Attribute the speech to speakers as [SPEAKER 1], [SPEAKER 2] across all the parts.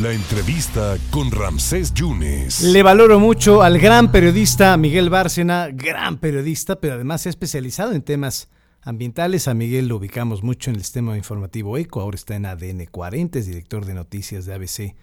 [SPEAKER 1] La entrevista con Ramsés Yunes.
[SPEAKER 2] Le valoro mucho al gran periodista Miguel Bárcena, gran periodista, pero además especializado en temas ambientales. A Miguel lo ubicamos mucho en el sistema informativo ECO, ahora está en ADN 40, es director de noticias de ABC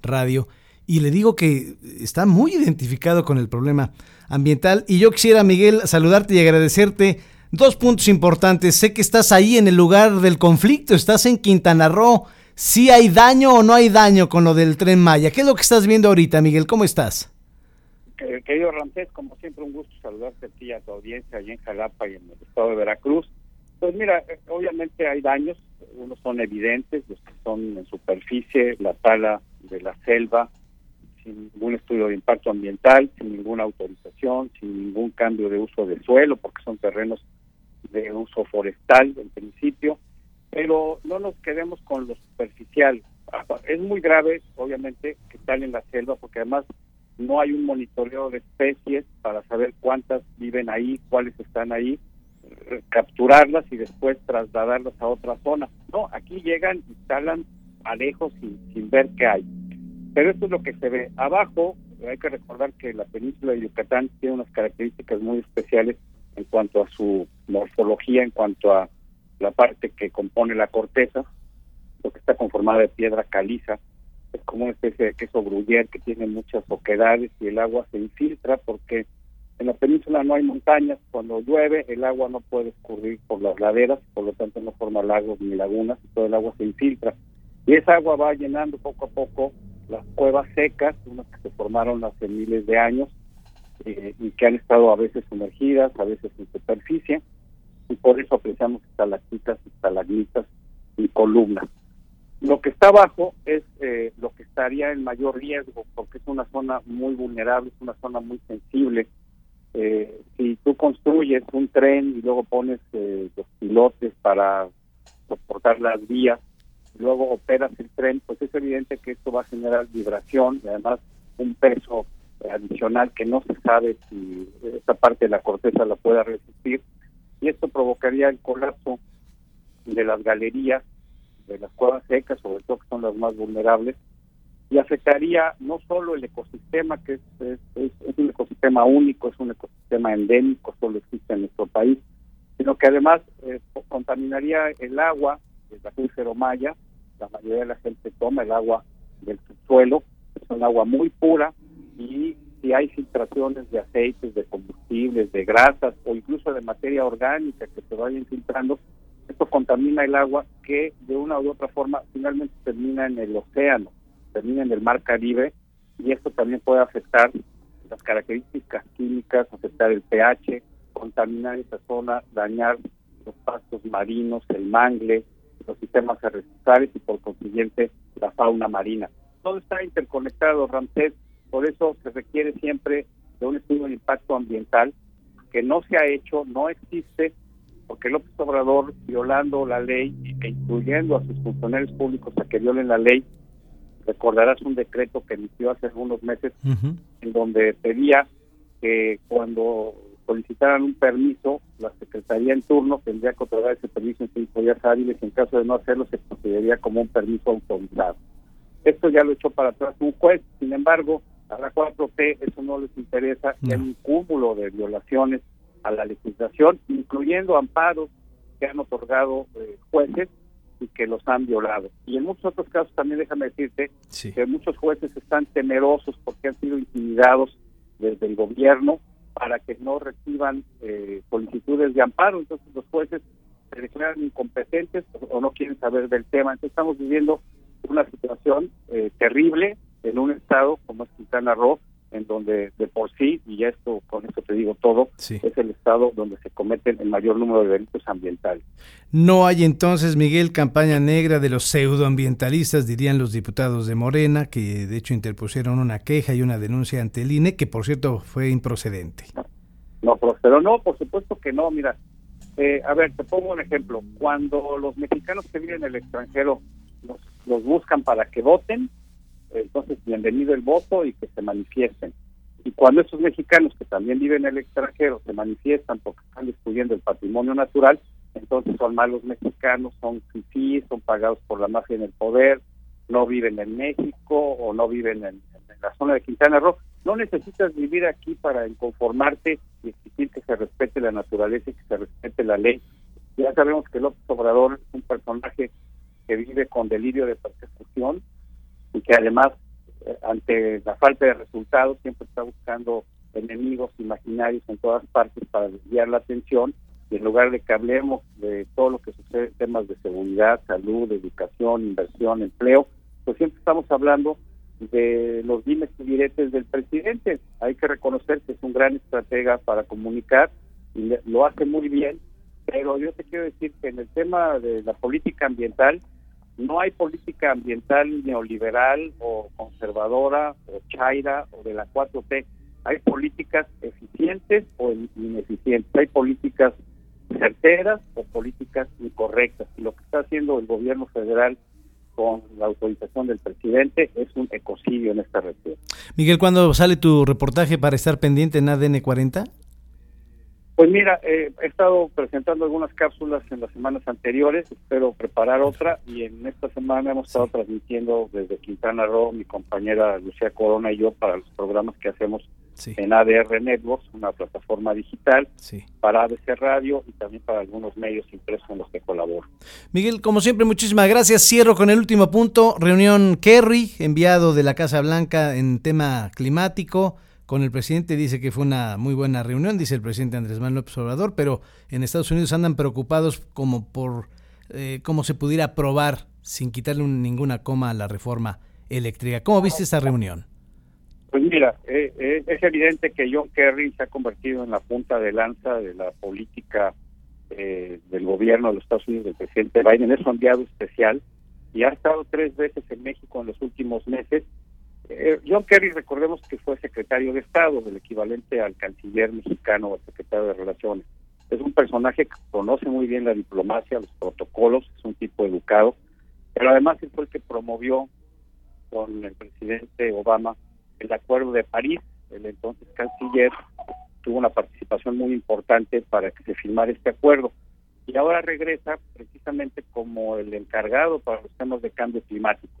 [SPEAKER 2] Radio. Y le digo que está muy identificado con el problema ambiental. Y yo quisiera, Miguel, saludarte y agradecerte dos puntos importantes. Sé que estás ahí en el lugar del conflicto, estás en Quintana Roo si hay daño o no hay daño con lo del tren Maya. ¿Qué es lo que estás viendo ahorita, Miguel? ¿Cómo estás?
[SPEAKER 3] Querido Ramsés, como siempre un gusto saludarte a ti y a tu audiencia allí en Jalapa y en el estado de Veracruz. Pues mira, eh, obviamente hay daños, unos son evidentes, los que son en superficie, la tala de la selva, sin ningún estudio de impacto ambiental, sin ninguna autorización, sin ningún cambio de uso de suelo, porque son terrenos de uso forestal en principio pero no nos quedemos con lo superficial. Es muy grave, obviamente, que están en la selva, porque además no hay un monitoreo de especies para saber cuántas viven ahí, cuáles están ahí, eh, capturarlas y después trasladarlas a otra zona. No, aquí llegan, instalan a lejos sin, sin ver qué hay. Pero esto es lo que se ve. Abajo, hay que recordar que la península de Yucatán tiene unas características muy especiales en cuanto a su morfología, en cuanto a la parte que compone la corteza, lo que está conformada de piedra caliza, es como una especie de queso gruyere que tiene muchas oquedades y el agua se infiltra porque en la península no hay montañas, cuando llueve el agua no puede escurrir por las laderas, por lo tanto no forma lagos ni lagunas, todo el agua se infiltra. Y esa agua va llenando poco a poco las cuevas secas, unas que se formaron hace miles de años eh, y que han estado a veces sumergidas, a veces en superficie, y por eso apreciamos estalactitas, estalagmitas y columnas. Lo que está abajo es eh, lo que estaría en mayor riesgo, porque es una zona muy vulnerable, es una zona muy sensible. Eh, si tú construyes un tren y luego pones eh, los pilotes para soportar las vías, luego operas el tren, pues es evidente que esto va a generar vibración y además un peso adicional que no se sabe si esta parte de la corteza la pueda resistir y esto provocaría el colapso de las galerías, de las cuevas secas, sobre todo que son las más vulnerables, y afectaría no solo el ecosistema, que es, es, un ecosistema único, es un ecosistema endémico, solo existe en nuestro país, sino que además eh, contaminaría el agua del acuífero Maya, la mayoría de la gente toma el agua del subsuelo, es un agua muy pura y si hay filtraciones de aceites, de combustibles, de grasas o incluso de materia orgánica que se vaya infiltrando, esto contamina el agua que de una u otra forma finalmente termina en el océano, termina en el mar Caribe y esto también puede afectar las características químicas, afectar el pH, contaminar esa zona, dañar los pastos marinos, el mangle, los sistemas arrecifales y por consiguiente la fauna marina. Todo está interconectado, Ramsés, por eso se requiere siempre de un estudio de impacto ambiental que no se ha hecho, no existe, porque López Obrador, violando la ley e incluyendo a sus funcionarios públicos a que violen la ley, recordarás un decreto que emitió hace algunos meses en donde pedía que cuando solicitaran un permiso, la Secretaría en turno tendría que otorgar ese permiso en cinco días hábiles y en caso de no hacerlo se consideraría como un permiso autorizado. Esto ya lo echó para atrás un juez, sin embargo, a la 4T eso no les interesa, hay un cúmulo de violaciones a la legislación, incluyendo amparos que han otorgado eh, jueces y que los han violado. Y en muchos otros casos también déjame decirte que muchos jueces están temerosos porque han sido intimidados desde el gobierno para que no reciban eh, solicitudes de amparo. Entonces los jueces se declaran incompetentes o no quieren saber del tema. Entonces estamos viviendo una situación eh, terrible en un estado como es Quintana Roo, en donde de por sí, y ya esto con esto te digo todo, es el estado donde se cometen el mayor número de delitos ambientales.
[SPEAKER 2] No hay entonces, Miguel, campaña negra de los pseudoambientalistas, dirían los diputados de Morena, que de hecho interpusieron una queja y una denuncia ante el INE, que por cierto fue improcedente.
[SPEAKER 3] No, pero no, por supuesto que no, mira, eh, a ver, te pongo un ejemplo, cuando los mexicanos que viven en el extranjero los buscan para que voten, entonces bienvenido el voto y que se manifiesten. Y cuando esos mexicanos que también viven en el extranjero se manifiestan porque están destruyendo el patrimonio natural, entonces son malos mexicanos, son fifís, son pagados por la mafia en el poder, no viven en México o no viven en, la zona de Quintana Roo. No necesitas vivir aquí para inconformarte y exigir que se respete la naturaleza y que se respete la ley. Ya sabemos que López Obrador es un personaje que vive con delirio de persecución y que además eh, ante la falta de resultados siempre está buscando enemigos imaginarios en todas partes para desviar la atención y en lugar de que hablemos de todo lo que sucede en temas de seguridad, salud, educación, inversión, empleo, pues siempre estamos hablando de los dimes y diretes del presidente. Hay que reconocer que es un gran estratega para comunicar y lo hace muy bien, pero yo te quiero decir que en el tema de la política ambiental no hay política ambiental neoliberal o conservadora o chaira o de la 4T. Hay políticas eficientes o ineficientes. Hay políticas certeras o políticas incorrectas. Y lo que está haciendo el gobierno federal con la autorización del presidente es un ecocidio en esta región.
[SPEAKER 2] Miguel, ¿cuándo sale tu reportaje para estar pendiente en ADN 40?
[SPEAKER 3] Pues mira, eh, he estado presentando algunas cápsulas en las semanas anteriores, espero preparar otra y en esta semana hemos estado transmitiendo desde Quintana Roo, mi compañera Lucía Corona y yo para los programas que hacemos en ADR Networks, una plataforma digital para ABC Radio y también para algunos medios impresos en los que colaboro.
[SPEAKER 2] Miguel, como siempre, muchísimas gracias. Cierro con el último punto, reunión Kerry, enviado de la Casa Blanca en tema climático con el presidente, dice que fue una muy buena reunión, dice el presidente Andrés Manuel López pero en Estados Unidos andan preocupados como por eh, cómo se pudiera aprobar sin quitarle ninguna coma a la reforma eléctrica. ¿Cómo viste esta reunión?
[SPEAKER 3] Pues mira, eh, eh, es evidente que John Kerry se ha convertido en la punta de lanza de la política del gobierno de los Estados Unidos, del presidente Biden, es su enviado especial y ha estado tres veces en México en los últimos meses eh, John Kerry, recordemos que fue secretario de Estado, del equivalente al canciller mexicano o secretario de Relaciones. Es un personaje que conoce muy bien la diplomacia, los protocolos, es un tipo educado, pero además fue el que promovió con el presidente Obama el Acuerdo de París, el entonces canciller tuvo una participación muy importante para que se firmara este acuerdo. Y ahora regresa precisamente como el encargado para los temas de cambio climático.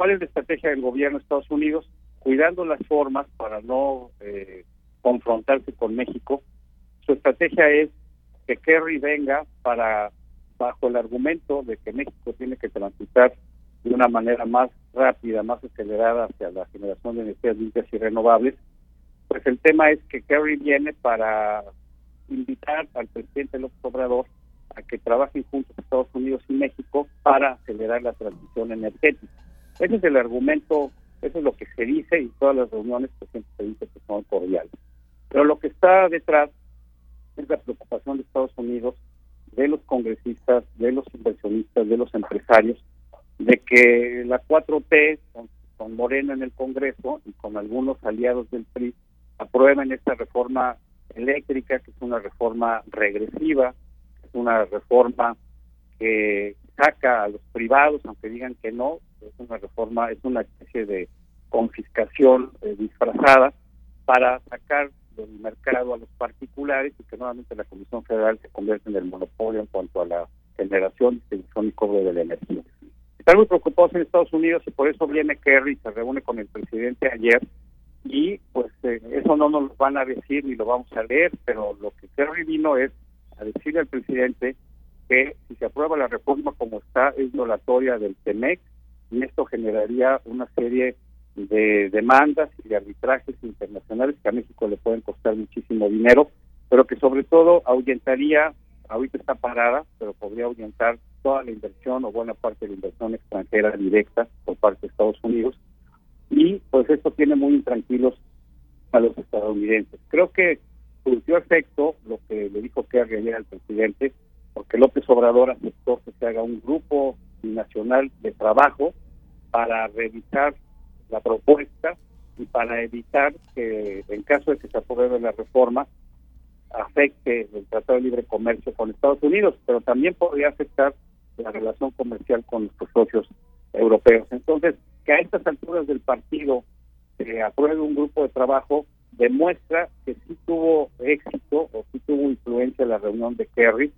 [SPEAKER 3] ¿Cuál es la estrategia del gobierno de Estados Unidos? Cuidando las formas para no eh, confrontarse con México. Su estrategia es que Kerry venga para, bajo el argumento de que México tiene que transitar de una manera más rápida, más acelerada hacia la generación de energías limpias y renovables, pues el tema es que Kerry viene para invitar al presidente López Obrador a que trabajen juntos Estados Unidos y México para acelerar la transición energética. Ese es el argumento, eso es lo que se dice y todas las reuniones pues, siempre se dice que son cordiales. Pero lo que está detrás es la preocupación de Estados Unidos, de los congresistas, de los inversionistas, de los empresarios, de que la 4T, con, con Morena en el Congreso y con algunos aliados del PRI, aprueben esta reforma eléctrica, que es una reforma regresiva, es una reforma que saca a los privados, aunque digan que no, es una reforma, es una especie de confiscación eh, disfrazada para sacar del mercado a los particulares y que nuevamente la Comisión Federal se convierte en el monopolio en cuanto a la generación, distribución y cobro de la energía. Están muy preocupados en Estados Unidos y por eso viene Kerry, se reúne con el presidente ayer y pues eh, eso no nos lo van a decir ni lo vamos a leer, pero lo que Kerry vino es a decirle al presidente que si se aprueba la reforma como está es violatoria del TEMEC y esto generaría una serie de demandas y de arbitrajes internacionales que a México le pueden costar muchísimo dinero, pero que sobre todo ahuyentaría, ahorita está parada, pero podría ahuyentar toda la inversión o buena parte de la inversión extranjera directa por parte de Estados Unidos y pues esto tiene muy intranquilos a los estadounidenses. Creo que surgió efecto lo que le dijo Kerry ayer al presidente, porque López Obrador aceptó que se haga un grupo nacional de trabajo para revisar la propuesta y para evitar que en caso de que se apruebe la reforma afecte el Tratado de Libre Comercio con Estados Unidos, pero también podría afectar la relación comercial con nuestros socios europeos. Entonces, que a estas alturas del partido se apruebe un grupo de trabajo demuestra que sí tuvo éxito o sí tuvo influencia la reunión de Kerry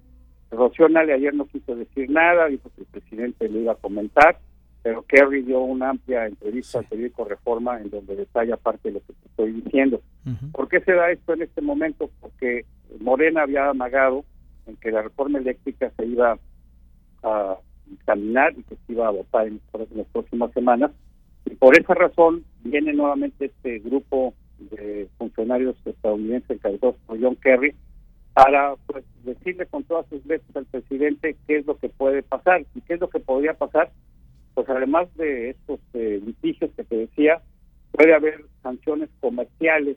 [SPEAKER 3] Rocío ayer no quiso decir nada, dijo que el presidente le iba a comentar, pero Kerry dio una amplia entrevista al periódico Reforma en donde detalla parte de lo que te estoy diciendo. ¿Por qué se da esto en este momento? Porque Morena había amagado en que la reforma eléctrica se iba a caminar y que se iba a votar en, las próximas semanas. Y por esa razón viene nuevamente este grupo de funcionarios estadounidenses encabezados por John Kerry para pues, decirle con todas sus letras al presidente qué es lo que puede pasar y qué es lo que podría pasar. Pues además de estos eh, litigios que te decía, puede haber sanciones comerciales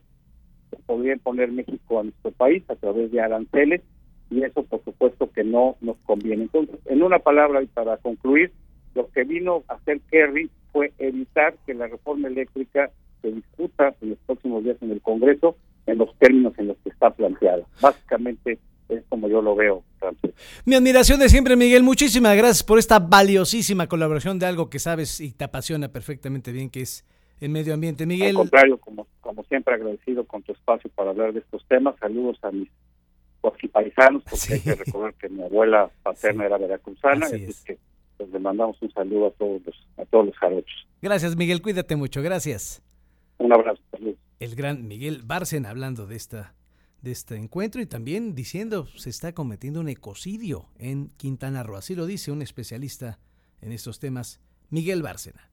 [SPEAKER 3] que podría poner México a nuestro país a través de aranceles y eso por supuesto que no nos conviene. Entonces, en una palabra y para concluir, lo que vino a hacer Kerry fue evitar que la reforma eléctrica se discuta en los próximos días en el Congreso en los términos en los que está planteada. Básicamente es como yo lo veo.
[SPEAKER 2] Mi admiración de siempre, Miguel. Muchísimas gracias por esta valiosísima colaboración de algo que sabes y te apasiona perfectamente bien, que es el medio ambiente. Miguel. Al
[SPEAKER 3] contrario, como, como siempre agradecido con tu espacio para hablar de estos temas. Saludos a mis paisanos, porque hay que recordar que mi abuela paterna era veracruzana, así, es. que pues, le mandamos un saludo a todos los, a todos los jarochos.
[SPEAKER 2] Gracias, Miguel, cuídate mucho, gracias.
[SPEAKER 3] Un abrazo,
[SPEAKER 2] El gran Miguel Barcen hablando de esta de este encuentro y también diciendo se está cometiendo un ecocidio en Quintana Roo. Así lo dice un especialista en estos temas, Miguel Bárcena.